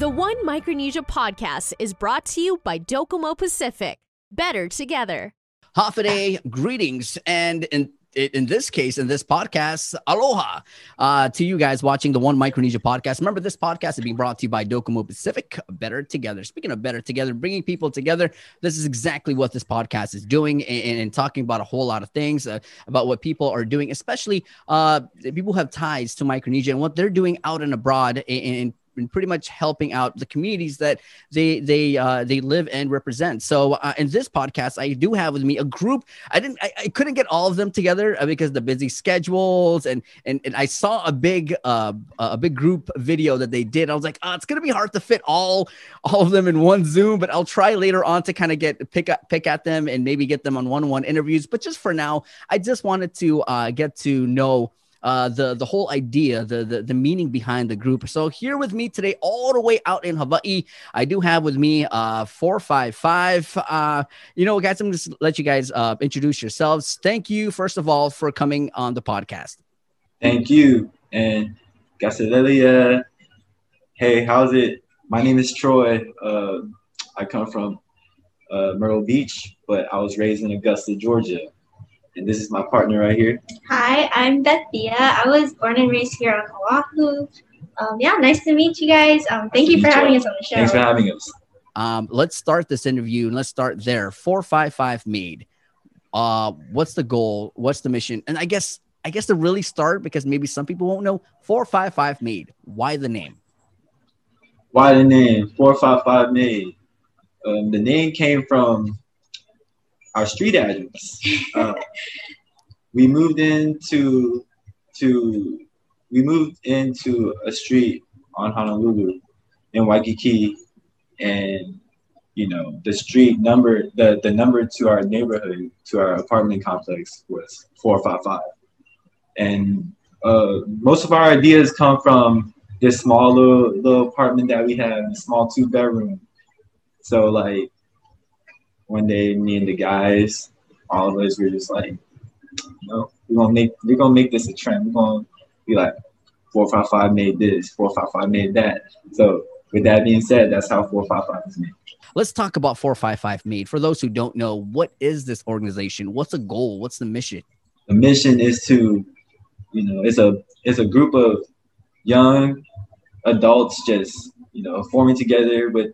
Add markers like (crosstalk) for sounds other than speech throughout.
The One Micronesia podcast is brought to you by Docomo Pacific. Better together. Hafide, greetings, and in in this case, in this podcast, aloha uh, to you guys watching the One Micronesia podcast. Remember, this podcast is being brought to you by Docomo Pacific, Better Together. Speaking of better together, bringing people together, this is exactly what this podcast is doing and, and talking about a whole lot of things uh, about what people are doing, especially uh, people who have ties to Micronesia and what they're doing out and abroad and and pretty much helping out the communities that they they uh, they live and represent. So uh, in this podcast, I do have with me a group. I didn't I, I couldn't get all of them together uh, because the busy schedules and and, and I saw a big uh, a big group video that they did. I was like, oh, it's gonna be hard to fit all all of them in one Zoom, but I'll try later on to kind of get pick up pick at them and maybe get them on one on one interviews. But just for now, I just wanted to uh, get to know uh, the the whole idea, the, the the meaning behind the group. So here with me today, all the way out in Hawaii, I do have with me uh four five five. Uh, you know, guys, I'm just let you guys uh introduce yourselves. Thank you first of all for coming on the podcast. Thank you and Kaselehlie. Hey, how's it? My name is Troy. Uh, I come from uh, Myrtle Beach, but I was raised in Augusta, Georgia. And this is my partner right here. Hi, I'm Bethia. I was born and raised here on Oahu. Um, yeah, nice to meet you guys. Um, thank nice you for having us on the show. Thanks for having us. Um, let's start this interview and let's start there. 455 made. Uh, what's the goal? What's the mission? And I guess I guess to really start because maybe some people won't know 455 made. Why the name? Why the name? 455 made. Um, the name came from our street address. Uh, we moved into to we moved into a street on Honolulu in Waikiki, and you know the street number the the number to our neighborhood to our apartment complex was four five five, and uh, most of our ideas come from this small little little apartment that we have, a small two bedroom. So like one day, me and the guys, all of us, we are just like, you know, we're gonna make we're gonna make this a trend. We're gonna be like, four five five made this, four five five made that. So with that being said, that's how four five five is made. Let's talk about 455 Made. For those who don't know, what is this organization? What's the goal? What's the mission? The mission is to, you know, it's a it's a group of young adults just, you know, forming together with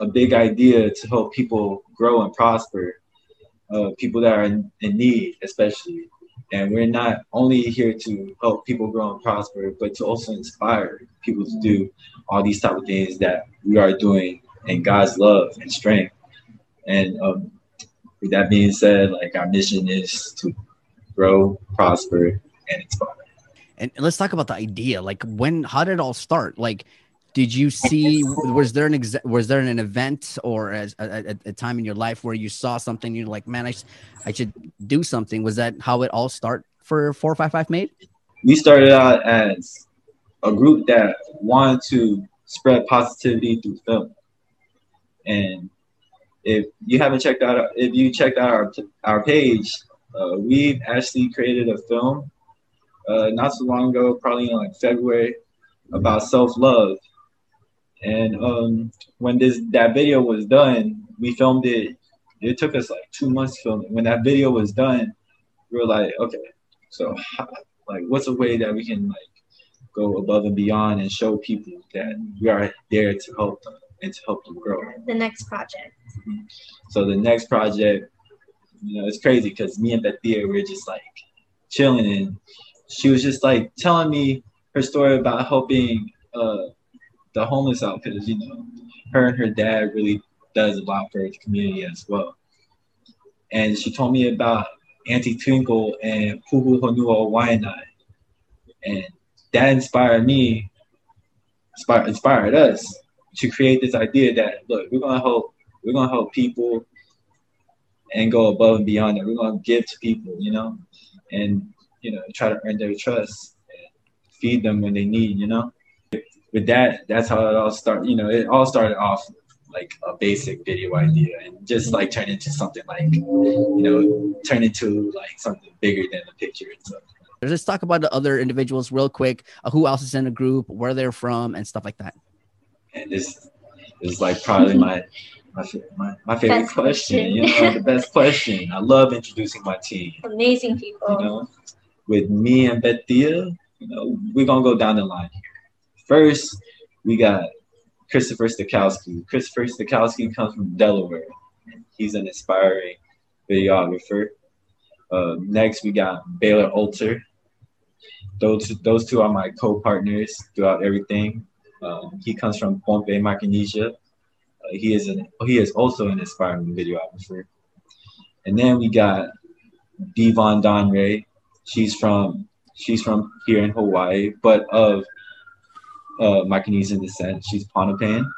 a big idea to help people grow and prosper, uh, people that are in, in need, especially. And we're not only here to help people grow and prosper, but to also inspire people to do all these type of things that we are doing in God's love and strength. And um, with that being said, like our mission is to grow, prosper, and inspire. And let's talk about the idea. Like when, how did it all start? Like did you see was there an ex- was there an event or a, a, a, time in your life where you saw something you're like man I, sh- I should do something. Was that how it all start for 455 made? We started out as a group that wanted to spread positivity through film. And if you haven't checked out if you checked out our, our page uh, we've actually created a film uh, not so long ago probably in like february about self-love and um, when this that video was done, we filmed it. It took us like two months filming. When that video was done, we were like, okay, so like, what's a way that we can like go above and beyond and show people that we are there to help them and to help them grow. The next project. So the next project, you know, it's crazy because me and Bethia we are just like chilling and she was just like telling me her story about helping uh, the homeless out because you know her and her dad really does a lot for the community as well. And she told me about Auntie Twinkle and Pu'uhonua Waianae. And that inspired me, inspired, inspired us to create this idea that look, we're gonna help we're gonna help people and go above and beyond that. We're gonna give to people, you know, and you know, try to earn their trust and feed them when they need, you know with that, that's how it all started. You know, it all started off like a basic video idea and just like turn into something like, you know, turn into like something bigger than the picture itself. Let's talk about the other individuals real quick. Uh, who else is in the group, where they're from, and stuff like that. And this is like probably my my, my, my favorite Best question, question. you know, the best question. I love introducing my team. Amazing people. You know, with me and Bethia, you know, we're gonna go down the line here. First, we got Christopher Stokowski. Christopher Stokowski comes from Delaware. He's an inspiring videographer. Uh, next, we got Baylor Alter. Those those two are my co-partners throughout everything. Um, he comes from Pohnpei, Micronesia. Uh, he is an he is also an inspiring videographer. And then we got Devon Don Ray. She's from she's from here in Hawaii, but of uh, Micronesian descent. She's Pohnpeian.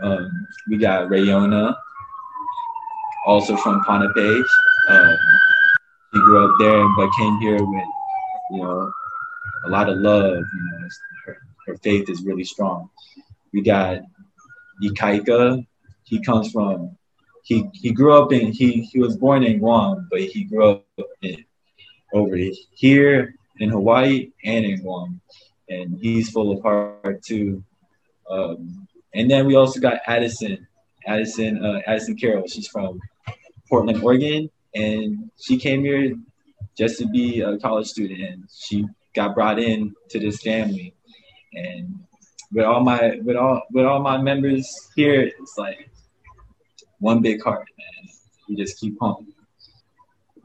Um, we got Rayona, also from Pohnpei. Um, she grew up there, but came here with you know a lot of love. You know, her, her faith is really strong. We got Ikaika. He comes from he he grew up in he he was born in Guam, but he grew up in over here in Hawaii and in Guam, and he's full of heart too. Um, and then we also got Addison, Addison, uh, Addison Carroll. She's from Portland, Oregon, and she came here just to be a college student, and she got brought in to this family. And with all my with all with all my members here, it's like one big heart, man. We just keep pumping.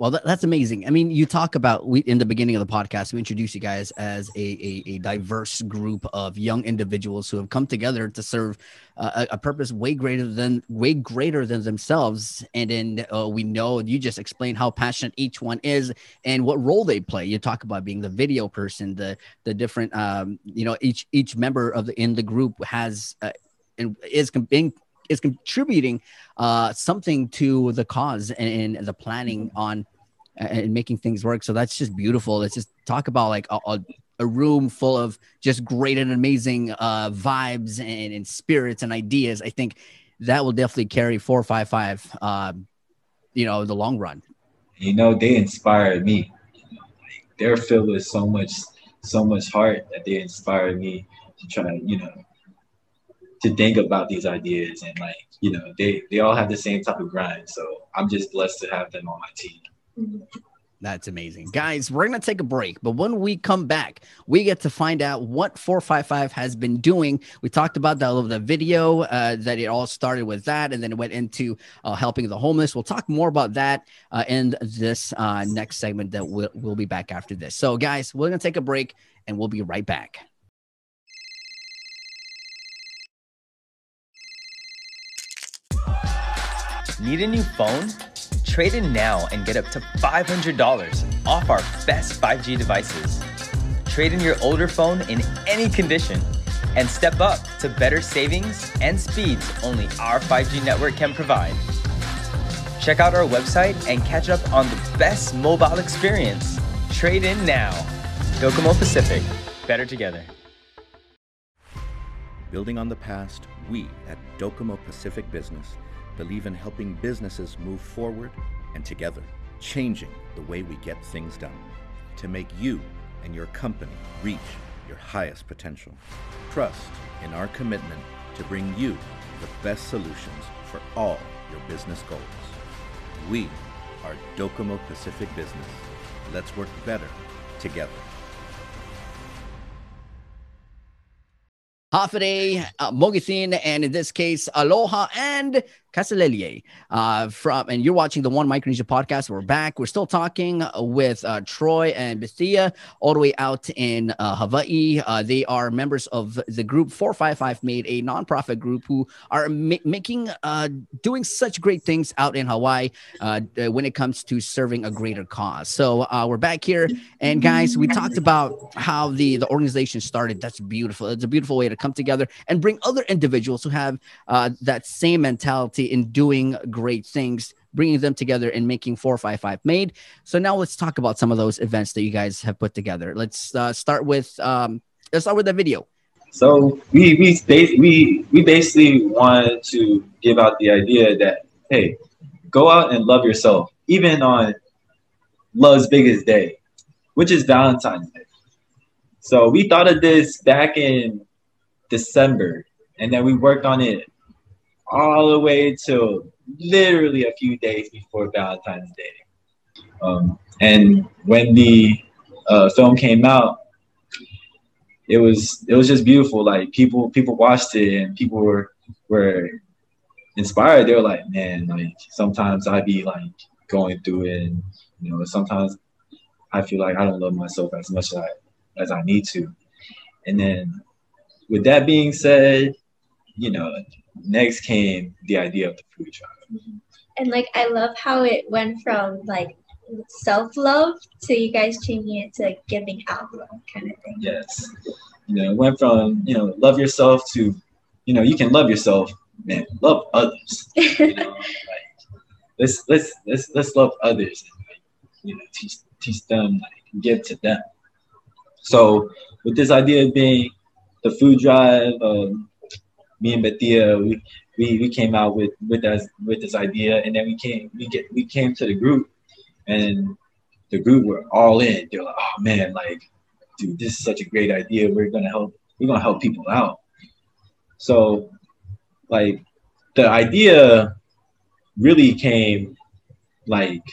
Well, that, that's amazing. I mean, you talk about we in the beginning of the podcast, we introduce you guys as a, a, a diverse group of young individuals who have come together to serve uh, a, a purpose way greater than way greater than themselves. And then uh, we know you just explained how passionate each one is and what role they play. You talk about being the video person, the the different, um, you know, each each member of the in the group has uh, and is being is contributing uh, something to the cause and, and the planning on uh, and making things work. So that's just beautiful. Let's just talk about like a, a, a room full of just great and amazing uh, vibes and, and spirits and ideas. I think that will definitely carry four five five. Um, you know, the long run. You know, they inspired me. Like, they're filled with so much, so much heart that they inspired me to try, you know, to think about these ideas and like, you know, they they all have the same type of grind. So I'm just blessed to have them on my team. That's amazing. Guys, we're going to take a break, but when we come back, we get to find out what 455 has been doing. We talked about that of the video uh, that it all started with that, and then it went into uh, helping the homeless. We'll talk more about that uh, in this uh, next segment that we'll, we'll be back after this. So, guys, we're going to take a break and we'll be right back. Need a new phone? Trade in now and get up to $500 off our best 5G devices. Trade in your older phone in any condition and step up to better savings and speeds only our 5G network can provide. Check out our website and catch up on the best mobile experience. Trade in now. Docomo Pacific, better together. Building on the past, we at Docomo Pacific Business believe in helping businesses move forward and together, changing the way we get things done to make you and your company reach your highest potential. Trust in our commitment to bring you the best solutions for all your business goals. We are Docomo Pacific Business. Let's work better together. Hafide, uh, Mogethin, and in this case, Aloha and Kaselehlie uh, from, and you're watching the One Micronesia podcast. We're back. We're still talking with uh, Troy and Bethia all the way out in uh, Hawaii. Uh, they are members of the group 455 made a nonprofit group who are ma- making, uh, doing such great things out in Hawaii uh, when it comes to serving a greater cause. So uh, we're back here. And guys, we talked about how the, the organization started. That's beautiful. It's a beautiful way to come together and bring other individuals who have uh, that same mentality in doing great things, bringing them together and making 455 made. So now let's talk about some of those events that you guys have put together. Let's uh, start with um, let's start with the video. So we we we we basically wanted to give out the idea that hey, go out and love yourself, even on love's biggest day, which is Valentine's Day. So we thought of this back in December, and then we worked on it all the way till literally a few days before Valentine's Day. Um, and when the uh, film came out, it was it was just beautiful. Like people people watched it and people were were inspired. They were like, man, like sometimes I be like going through it, and you know, sometimes I feel like I don't love myself as much as I as I need to. And then with that being said, you know, next came the idea of the food drive. And like I love how it went from like self love to you guys changing it to giving out love kind of thing. Yes. You know, it went from, you know, love yourself to, you know, you can love yourself, man, love others. (laughs) You know, like let's let's let's let's love others and like, you know, teach teach them, like give to them. So with this idea of being the food drive, um, me and Bethia, we, we we came out with with us with this idea, and then we came we get we came to the group, and the group were all in. They're like, oh man, like, dude, this is such a great idea. We're gonna help. We're gonna help people out. So, like, the idea really came like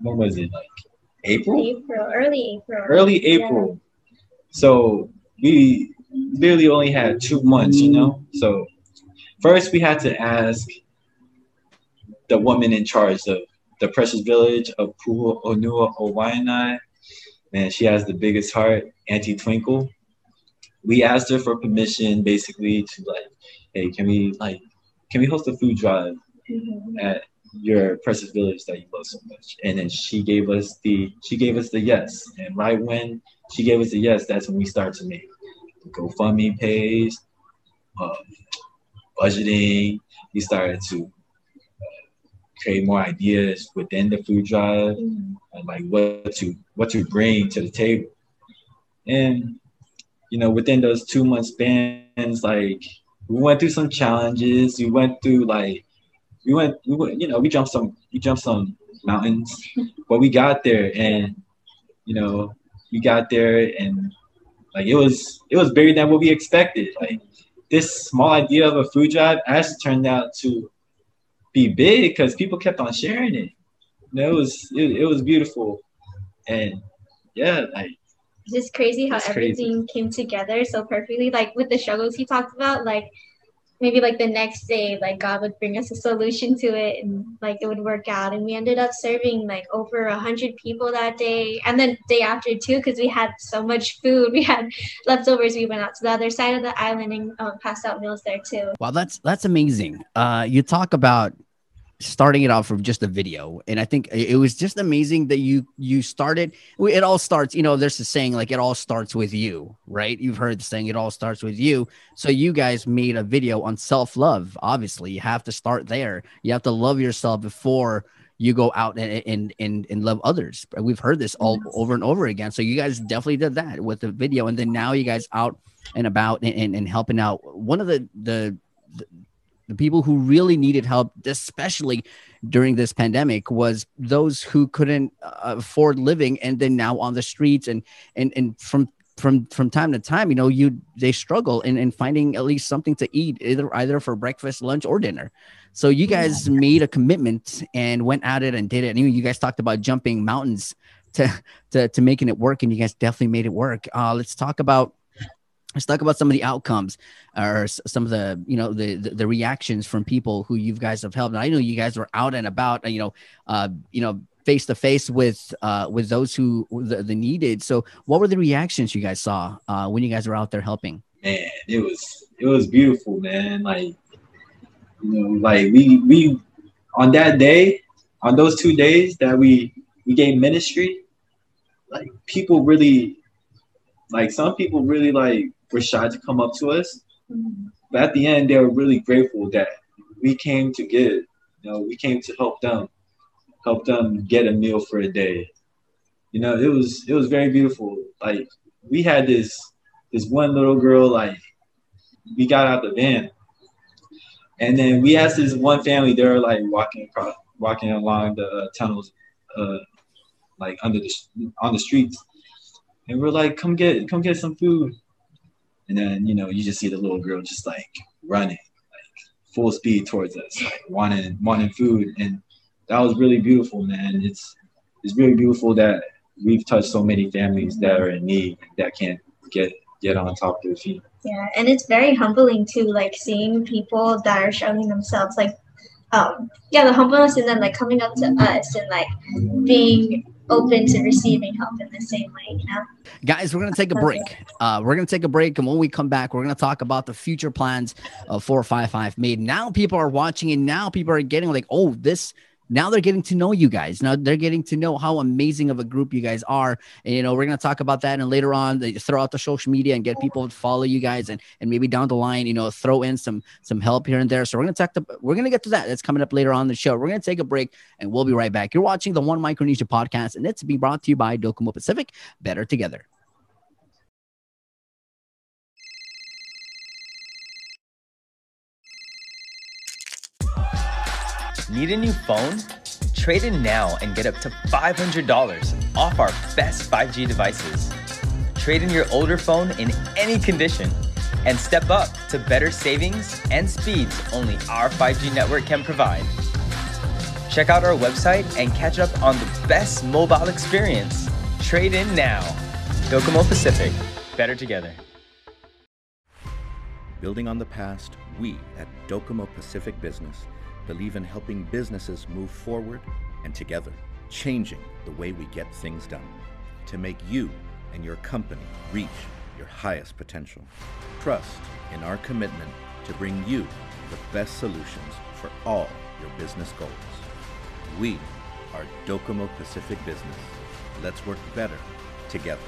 when was it like April? April, early April. Early April. So we literally only had two months, you know. So first we had to ask the woman in charge of the precious village of Pu'uhonua o Waianae. Man, she has the biggest heart, Auntie Twinkle. We asked her for permission basically to like, hey, can we like can we host a food drive Mhm. at your precious village that you love so much and then she gave us the she gave us the yes and right when she gave us the yes that's when we started to make gofundme page um, budgeting we started to uh, create more ideas within the food drive Mhm. and like what to what to bring to the table and you know within those two month spans like we went through some challenges we went through like we went we went you know we jumped some we jumped some mountains (laughs) but we got there and you know we got there and like it was it was bigger than what we expected like this small idea of a food drive actually turned out to be big because people kept on sharing it you know, it was it, it was beautiful and yeah like It's just crazy how It's crazy. everything came together so perfectly. Like with the struggles he talked about, like maybe like the next day, like God would bring us a solution to it and like it would work out. And we ended up serving like over a hundred people that day. And then day after too, because we had so much food. (laughs) We had leftovers. We went out to the other side of the island and um, passed out meals there too. Wow, that's that's amazing. Uh, you talk about starting it off from just a video, and I think it was just amazing that you you started. It all starts, you know. There's a saying like it all starts with you, right? You've heard the saying, it all starts with you. So you guys made a video on self love. Obviously, you have to start there. You have to love yourself before you go out and and and, and love others. We've heard this all Yes. over and over again. So you guys definitely did that with the video, and then now you guys out and about and, and, and helping out. One of the the- the people who really needed help, especially during this pandemic, was those who couldn't uh, afford living and then now on the streets and and and from from from time to time, you know, you they struggle in, in finding at least something to eat, either either for breakfast, lunch, or dinner. So you guys made a commitment and went at it and did it. And you, you guys talked about jumping mountains to to to making it work, and you guys definitely made it work. Uh, let's talk about let's talk about some of the outcomes or some of the you know the, the the reactions from people who you guys have helped. And I know you guys were out and about, uh, you know, uh, you know, face to face with uh with those who the, the needed. So, what were the reactions you guys saw uh, when you guys were out there helping? man, it was it was beautiful, man. Like you know, like we we on that day, on those two days that we we gave ministry, like people really like some people really like were shy to come up to us. But at the end they were really grateful that we came to give. You know, we came to help them, help them get a meal for a day. You know, it was it was very beautiful. Like we had this this one little girl like we got out the van and then we asked this one family they were like walking across walking along the uh, tunnels uh like under the on the streets and we're like come get come get some food and then you know you just see the little girl just like running like full speed towards us like wanting wanting food. And that was really beautiful man. It's it's really beautiful that we've touched so many families that are in need that can't get get on top of their feet. Yeah, and it's very humbling too, like seeing people that are showing themselves like um yeah, the humbleness and then like coming up to us and like being open to receiving help in the same way, you know? Guys, we're gonna take a break. Uh, we're gonna take a break, and when we come back, we're gonna talk about the future plans of four five five made. Now people are watching, and now people are getting like, oh, this. Now they're getting to know you guys. Now they're getting to know how amazing of a group you guys are. And you know, we're gonna talk about that, and later on, throw out the social media and get people to follow you guys, and and maybe down the line, you know, throw in some some help here and there. So we're gonna talk. To, we're gonna get to that. That's coming up later on the show. We're gonna take a break, and we'll be right back. You're watching the One Micronesia podcast, and it's being brought to you by Docomo Pacific. Better together. Need a new phone? Trade in now and get up to $500 off our best 5G devices. Trade in your older phone in any condition and step up to better savings and speeds only our 5G network can provide. Check out our website and catch up on the best mobile experience. Trade in now. Docomo Pacific. Better together. Building on the past, we at Docomo Pacific Business believe in helping businesses move forward and together, changing the way we get things done to make you and your company reach your highest potential. Trust in our commitment to bring you the best solutions for all your business goals. We are Docomo Pacific Business. Let's work better together.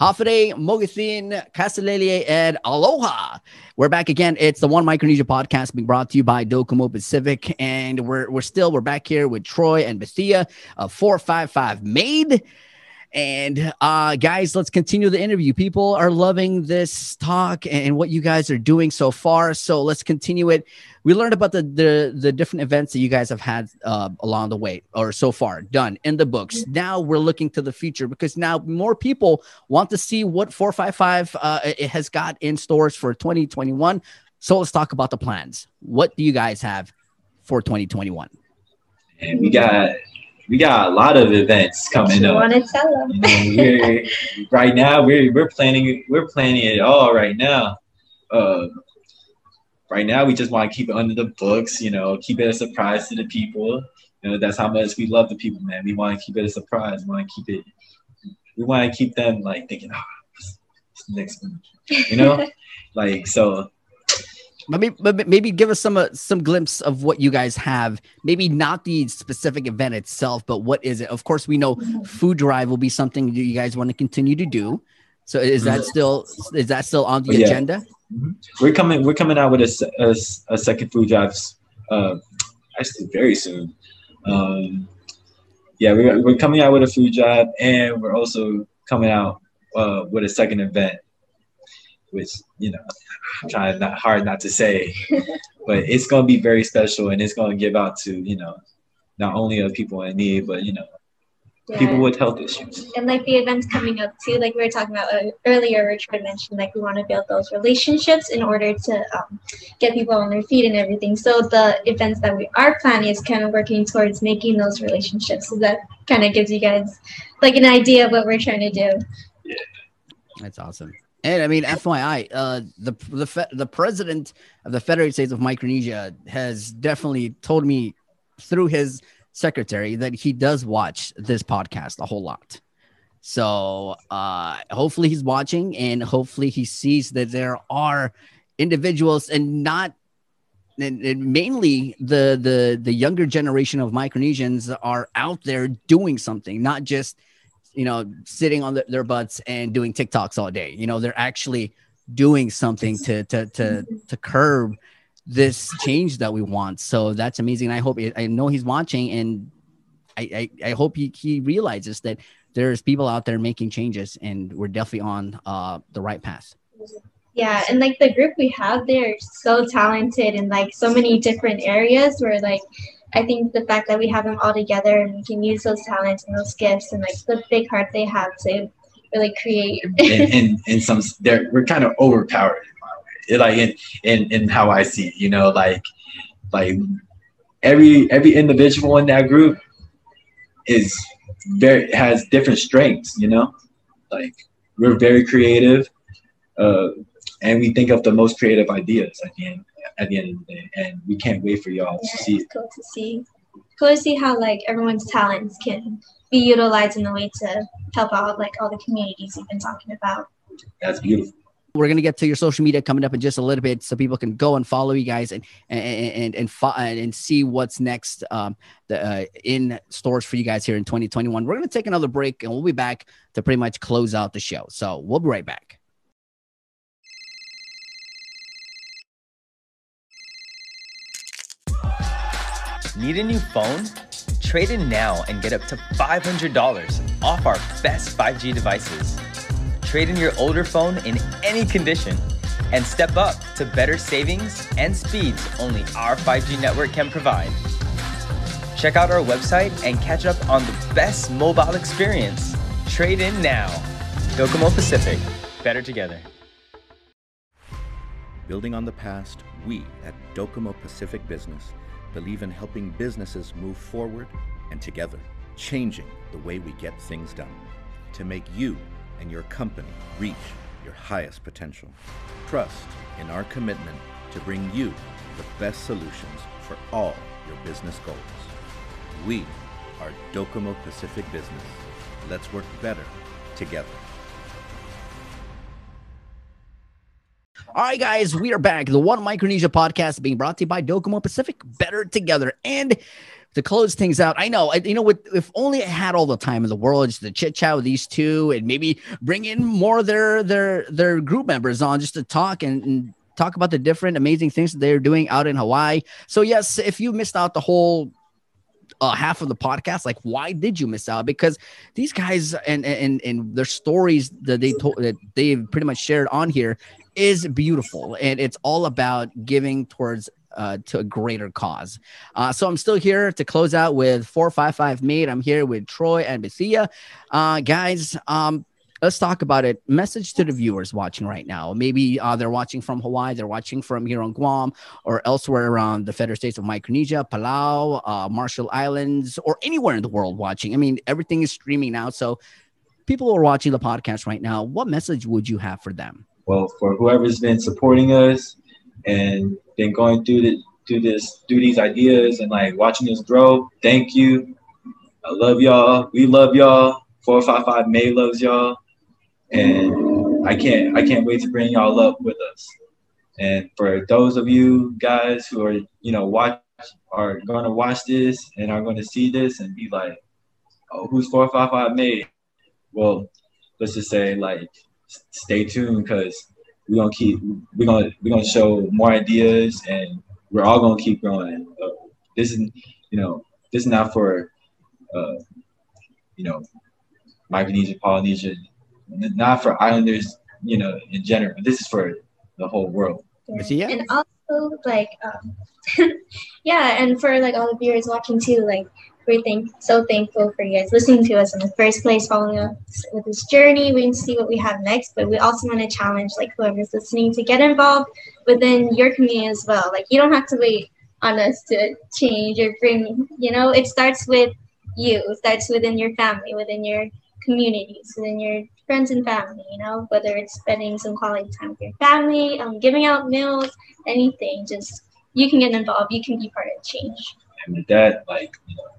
Hafide, Mogethin, Kaselehlie, and Aloha. We're back again. It's the One Micronesia podcast being brought to you by Docomo Pacific. And we're we're still we're back here with Troy and Bethia of 455 Made. And uh guys, let's continue the interview. People are loving this talk and what you guys are doing so far. So let's continue it. We learned about the the, the different events that you guys have had uh, along the way or so far done in the books. Now we're looking to the future because now more people want to see what 455 uh, it has got in stores for 2021. So let's talk about the plans. What do you guys have for 2021? and we got we got a lot of events coming you up want to tell them? You know, right now we're we're planning we're planning it all right now. Uh, right now we just want to keep it under the books, you know, keep it a surprise to the people. You know, that's how much we love the people, man. We want to keep it a surprise. We want to keep it. We want to keep them like thinking, oh, what's, what's next one? You know, (laughs) like so. Maybe, but maybe give us some uh, some glimpse of what you guys have. Maybe not the specific event itself, but what is it? Of course, we know food drive will be something you guys want to continue to do. So is that still is that still on the Yeah. agenda? We're coming. We're coming out with a, se- a, s- a second food drive Uh, actually, very soon. Um, yeah, we're, we're coming out with a food drive, and we're also coming out uh, with a second event, which you know, I'm trying not hard not to say, but it's gonna be very special, and it's gonna give out to you know, not only of people in need, but you know, people with health issues. and like the events coming up too like we were talking about uh, earlier richard mentioned like we want to build those relationships in order to um, get people on their feet and everything so the events that we are planning is kind of working towards making those relationships so that kind of gives you guys like an idea of what we're trying to do Yeah. That's awesome. And I mean, FYI, uh, the the the president of the Federated States of Micronesia has definitely told me through his secretary that he does watch this podcast a whole lot. So uh, hopefully he's watching, and hopefully he sees that there are individuals, and not and, and mainly the the the younger generation of Micronesians are out there doing something, not just you know, sitting on the, their butts and doing TikToks all day. You know, they're actually doing something to to to to curb this change that we want. So that's amazing. I hope I know he's watching, and I I, I hope he he realizes that there's people out there making changes, and we're definitely on uh the right path. yeah and like the group we have they're so talented in like so many different areas where like I think the fact that we have them all together and we can use those talents and those gifts and like the big heart they have to really create. in, in, in some, they're, we're kind of overpowered in my way. Like in, in, in how I see, it, you know, like, like every, every individual in that group is very, has different strengths, you know, like we're very creative. Uh, and we think of the most creative ideas at the end at the end of the day and we can't wait for y'all Yeah, to see it. it's cool to see. Cool to see how like everyone's talents can be utilized in a way to help out like all the communities we've been talking about. that's beautiful We're gonna get to your social media coming up in just a little bit, so people can go and follow you guys and and and and, fo- and see what's next um, the, uh, in stores for you guys here in 2021. We're gonna take another break, and we'll be back to pretty much close out the show. So we'll be right back. Need a new phone? Trade in now and get up to $500 off our best 5G devices. Trade in your older phone in any condition and step up to better savings and speeds only our 5G network can provide. Check out our website and catch up on the best mobile experience. Trade in now. Docomo Pacific, better together. Building on the past, we at Docomo Pacific Business believe in helping businesses move forward and together, changing the way we get things done to make you and your company reach your highest potential. Trust in our commitment to bring you the best solutions for all your business goals. We are Docomo Pacific Business. Let's work better together. All right, guys, we are back. The One Micronesia podcast being brought to you by Docomo Pacific. Better together. And to close things out, I know, I- you know, with, if only I had all the time in the world just to chit chat with these two and maybe bring in more of their their their group members on just to talk and, and talk about the different amazing things that they're doing out in Hawaii. So yes, if you missed out the whole uh, half of the podcast, like why did you miss out? Because these guys and and and their stories that they told that they've pretty much shared on here is beautiful and it's all about giving towards uh, to a greater cause. Uh, so I'm still here to close out with 455 Made. I'm here with Troy and Bethia. Uh, guys, um, let's talk about it. Message to the viewers watching right now. Maybe uh, they're watching from Hawaii, they're watching from here on Guam or elsewhere around the federal states of Micronesia, Palau, uh, Marshall Islands, or anywhere in the world watching. I mean, everything is streaming now. So people who are watching the podcast right now, what message would you have for them? Well for whoever's been supporting us and been going through the through this through these ideas and like watching us grow thank you. I love y'all. We love y'all. 455 may loves y'all. And i can't i can't wait to bring y'all up with us. And for those of you guys who are you know watch are going to watch this and are going to see this and be like oh who's 455 may? Well let's just say like stay tuned because we're gonna keep we're gonna we're gonna show more ideas and we're all gonna keep growing. Uh, this is you know this is not for uh, you know Micronesia, Polynesia, not for islanders you know in general. This is for the whole world. Bethia? And also like um (laughs) yeah, and for like all the viewers watching too, like we're thank so thankful for you guys listening to us in the first place, following us with this journey, waiting to see what we have next. But we also want to challenge like whoever's listening to get involved within your community as well. Like you don't have to wait on us to change or bring, you know, it starts with you. It starts within your family, within your communities, within your friends and family, you know, whether it's spending some quality time with your family, um, giving out meals, anything, just you can get involved, you can be part of change. And with that, like you know,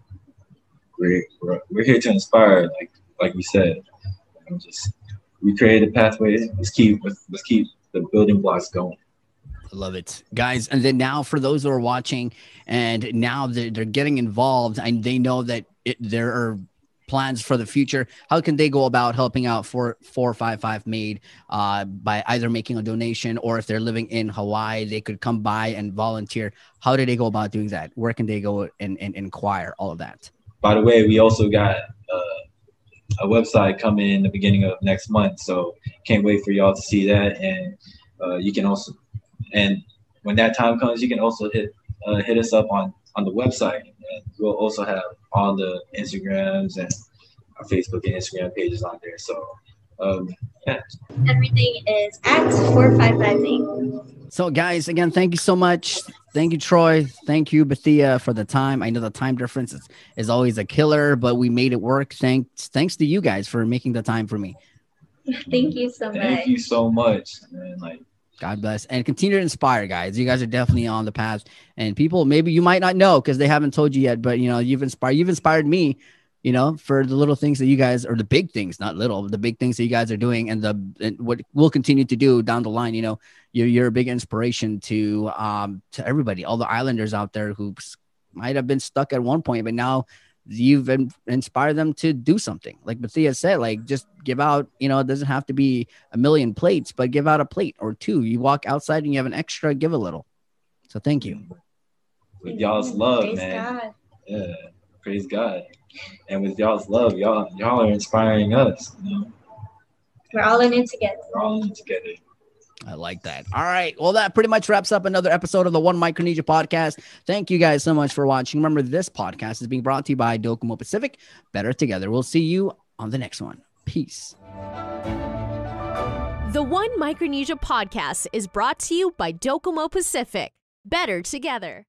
we're we're, we're here to inspire. Like like we said, I'm just we created pathways. Let's keep let's, let's keep the building blocks going. I love it, guys. And then now, for those who are watching, and now they're, they're getting involved, and they know that it, there are plans for the future. How can they go about helping out for four five five made uh, by either making a donation or if they're living in Hawaii, they could come by and volunteer. How do they go about doing that? Where can they go and, and inquire all of that? By the way, we also got uh, a website coming in the beginning of next month, so can't wait for y'all to see that. And uh, you can also, and when that time comes, you can also hit uh, hit us up on on the website and we'll also have all the Instagrams and our Facebook and Instagram pages on there. So um, yeah. (laughs) Everything is at 455 Made. So, guys, again, thank you so much. Thank you, Troy. Thank you, Bethia, for the time. I know the time difference is, is always a killer, but we made it work. Thanks, thanks to you guys for making the time for me. (laughs) Thank you so much. Thank you so much. Man. Like God bless and continue to inspire, guys. You guys are definitely on the path, and people maybe you might not know because they haven't told you yet, but you know you've inspired you've inspired me you know, for the little things that you guys or the big things, not little, the big things that you guys are doing and the and what we'll continue to do down the line. You know, you're you're a big inspiration to um to everybody, all the islanders out there who might have been stuck at one point, but now you've in, inspired them to do something. Like Bethia said, like just give out, you know, it doesn't have to be a million plates, but give out a plate or two. You walk outside and you have an extra, give a little. So thank you. With y'all's love, Praise man. God. Yeah. Praise God and with y'all's love, y'all y'all are inspiring us. You know? We're all in it together. We're all in it together. I like that. All right. Well, that pretty much wraps up another episode of the One Micronesia podcast. Thank you guys so much for watching. Remember, this podcast is being brought to you by Docomo Pacific. Better together. We'll see you on the next one. Peace. The One Micronesia podcast is brought to you by Docomo Pacific. Better together.